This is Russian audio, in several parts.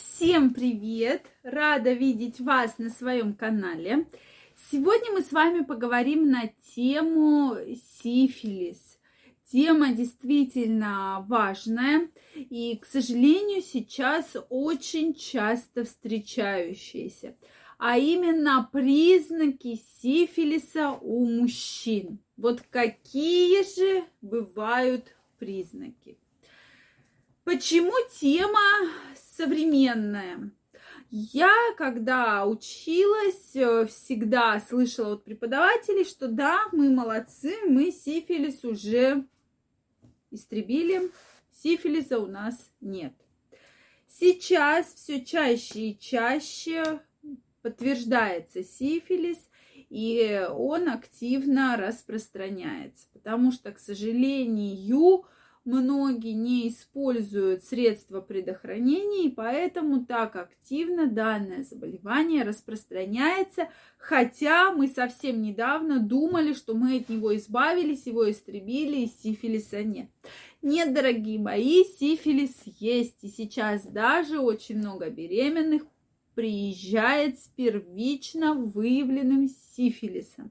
Всем привет! Рада видеть вас на своем канале. Сегодня мы с вами поговорим на тему сифилис. Тема действительно важная и, к сожалению, сейчас очень часто встречающаяся, а именно признаки сифилиса у мужчин. Вот какие же бывают признаки? Почему тема современная? Я, когда училась, э, всегда слышала от преподавателей, что да, мы молодцы, мы сифилис уже истребили, сифилиса у нас нет. Сейчас все чаще и чаще подтверждается сифилис, и он активно распространяется, потому что, к сожалению, многие не используют средства предохранения, и поэтому так активно данное заболевание распространяется, хотя мы совсем недавно думали, что мы от него избавились, его истребили, и сифилиса нет. Нет, дорогие мои, сифилис есть, и сейчас даже очень много беременных приезжает с первично выявленным сифилисом.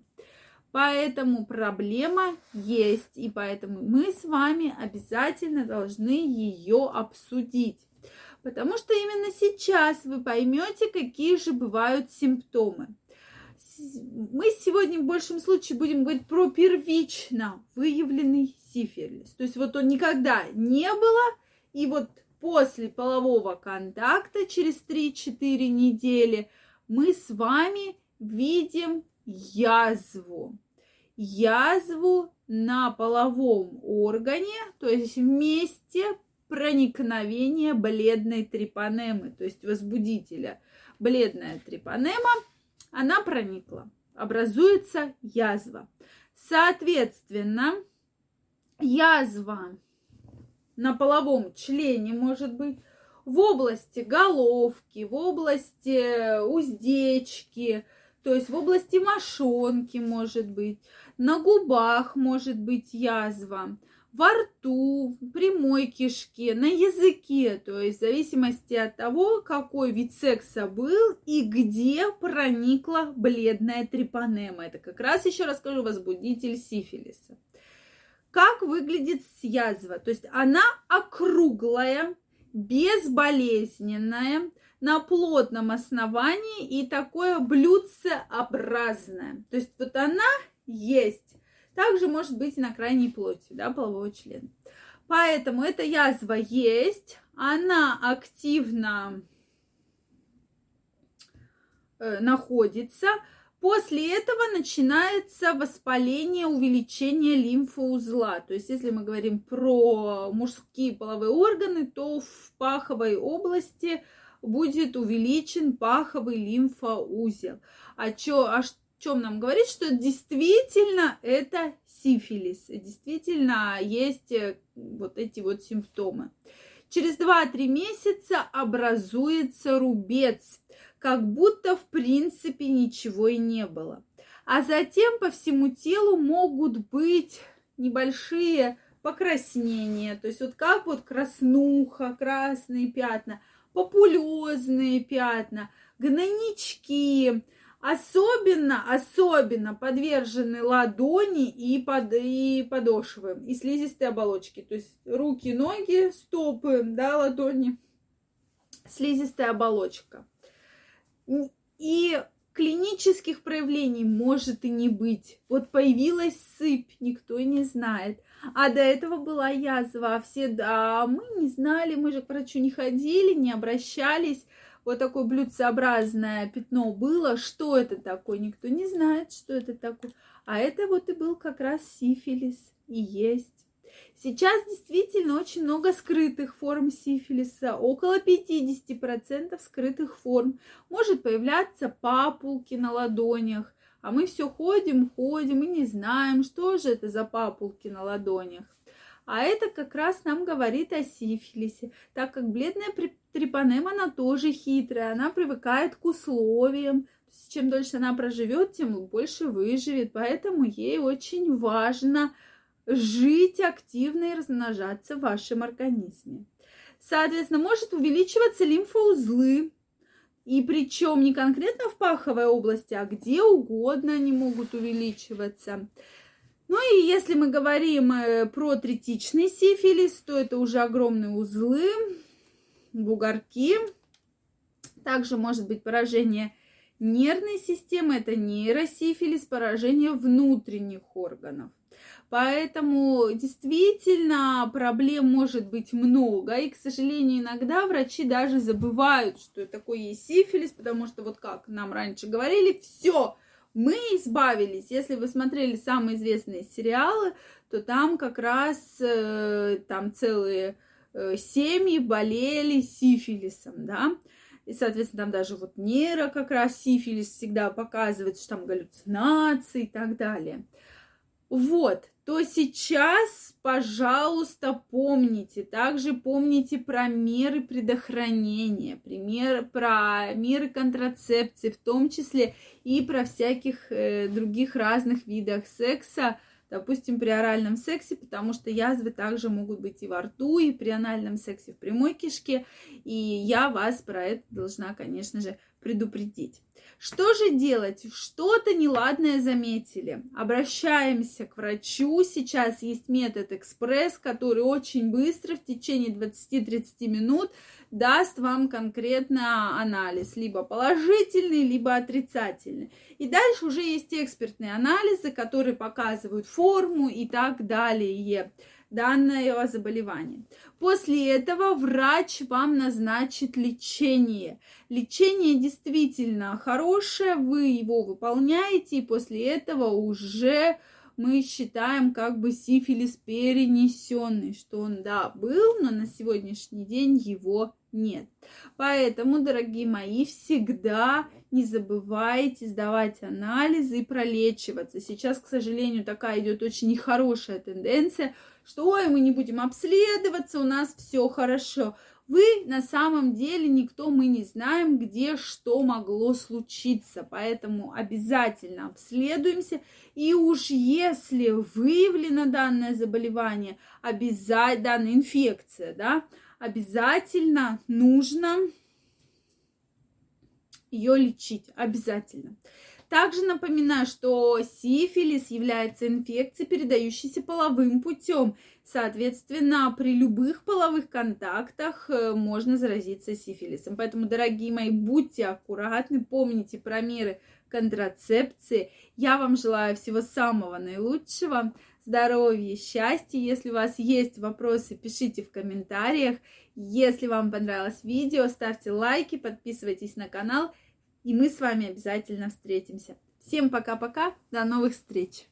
Поэтому проблема есть, и поэтому мы с вами обязательно должны ее обсудить. Потому что именно сейчас вы поймете, какие же бывают симптомы. Мы сегодня в большем случае будем говорить про первично выявленный сифилис. То есть вот он никогда не было, и вот после полового контакта через 3-4 недели мы с вами видим язву. Язву на половом органе, то есть вместе проникновения бледной трипанемы, то есть возбудителя. Бледная трипанема, она проникла, образуется язва. Соответственно, язва на половом члене может быть в области головки, в области уздечки, то есть в области мошонки может быть, на губах может быть язва, во рту, в прямой кишке, на языке, то есть в зависимости от того, какой вид секса был и где проникла бледная трипанема. Это как раз еще расскажу возбудитель сифилиса. Как выглядит язва? То есть она округлая, безболезненная, на плотном основании и такое блюдцеобразное. То есть вот она есть. Также может быть и на крайней плоти, да, полового члена. Поэтому эта язва есть, она активно э, находится. После этого начинается воспаление, увеличение лимфоузла. То есть, если мы говорим про мужские половые органы, то в паховой области будет увеличен паховый лимфоузел. А, чё, а чем нам говорит, что действительно это сифилис, действительно есть э, вот эти вот симптомы. Через 2-3 месяца образуется рубец, как будто в принципе ничего и не было. А затем по всему телу могут быть небольшие покраснения, то есть вот как вот краснуха, красные пятна, популезные пятна, гнойнички, Особенно, особенно подвержены ладони и, под, и подошвы, и слизистые оболочки. То есть руки, ноги, стопы, да, ладони, слизистая оболочка. И клинических проявлений может и не быть. Вот появилась сыпь, никто не знает. А до этого была язва, а все, да, мы не знали, мы же к врачу не ходили, не обращались вот такое блюдцеобразное пятно было. Что это такое? Никто не знает, что это такое. А это вот и был как раз сифилис и есть. Сейчас действительно очень много скрытых форм сифилиса, около 50% скрытых форм. Может появляться папулки на ладонях, а мы все ходим, ходим и не знаем, что же это за папулки на ладонях. А это как раз нам говорит о сифилисе, так как бледная трипанема, она тоже хитрая, она привыкает к условиям. Чем дольше она проживет, тем больше выживет. Поэтому ей очень важно жить активно и размножаться в вашем организме. Соответственно, может увеличиваться лимфоузлы, и причем не конкретно в паховой области, а где угодно они могут увеличиваться. Ну и если мы говорим э, про третичный сифилис, то это уже огромные узлы, бугорки. Также может быть поражение нервной системы, это нейросифилис, поражение внутренних органов. Поэтому действительно проблем может быть много. И, к сожалению, иногда врачи даже забывают, что такое есть сифилис, потому что вот как нам раньше говорили, все, мы избавились. Если вы смотрели самые известные сериалы, то там как раз э, там целые э, семьи болели сифилисом, да. И, соответственно, там даже вот нейро как раз сифилис всегда показывает, что там галлюцинации и так далее. Вот, то сейчас, пожалуйста, помните. Также помните про меры предохранения, пример, про меры контрацепции, в том числе и про всяких э, других разных видах секса, допустим, при оральном сексе, потому что язвы также могут быть и во рту, и при анальном сексе в прямой кишке. И я вас про это должна, конечно же, предупредить. Что же делать? Что-то неладное заметили. Обращаемся к врачу. Сейчас есть метод экспресс, который очень быстро, в течение 20-30 минут, даст вам конкретно анализ, либо положительный, либо отрицательный. И дальше уже есть экспертные анализы, которые показывают форму и так далее данное заболевание. После этого врач вам назначит лечение. Лечение действительно хорошее, вы его выполняете, и после этого уже мы считаем как бы сифилис перенесенный, что он, да, был, но на сегодняшний день его нет. Поэтому, дорогие мои, всегда не забывайте сдавать анализы и пролечиваться. Сейчас, к сожалению, такая идет очень нехорошая тенденция, что ой, мы не будем обследоваться, у нас все хорошо. Вы на самом деле никто, мы не знаем, где что могло случиться. Поэтому обязательно обследуемся. И уж если выявлено данное заболевание, обязательно, данная инфекция, да, обязательно нужно ее лечить. Обязательно. Также напоминаю, что сифилис является инфекцией, передающейся половым путем. Соответственно, при любых половых контактах э, можно заразиться сифилисом. Поэтому, дорогие мои, будьте аккуратны, помните про меры контрацепции. Я вам желаю всего самого наилучшего, здоровья, счастья. Если у вас есть вопросы, пишите в комментариях. Если вам понравилось видео, ставьте лайки, подписывайтесь на канал. И мы с вами обязательно встретимся. Всем пока-пока, до новых встреч!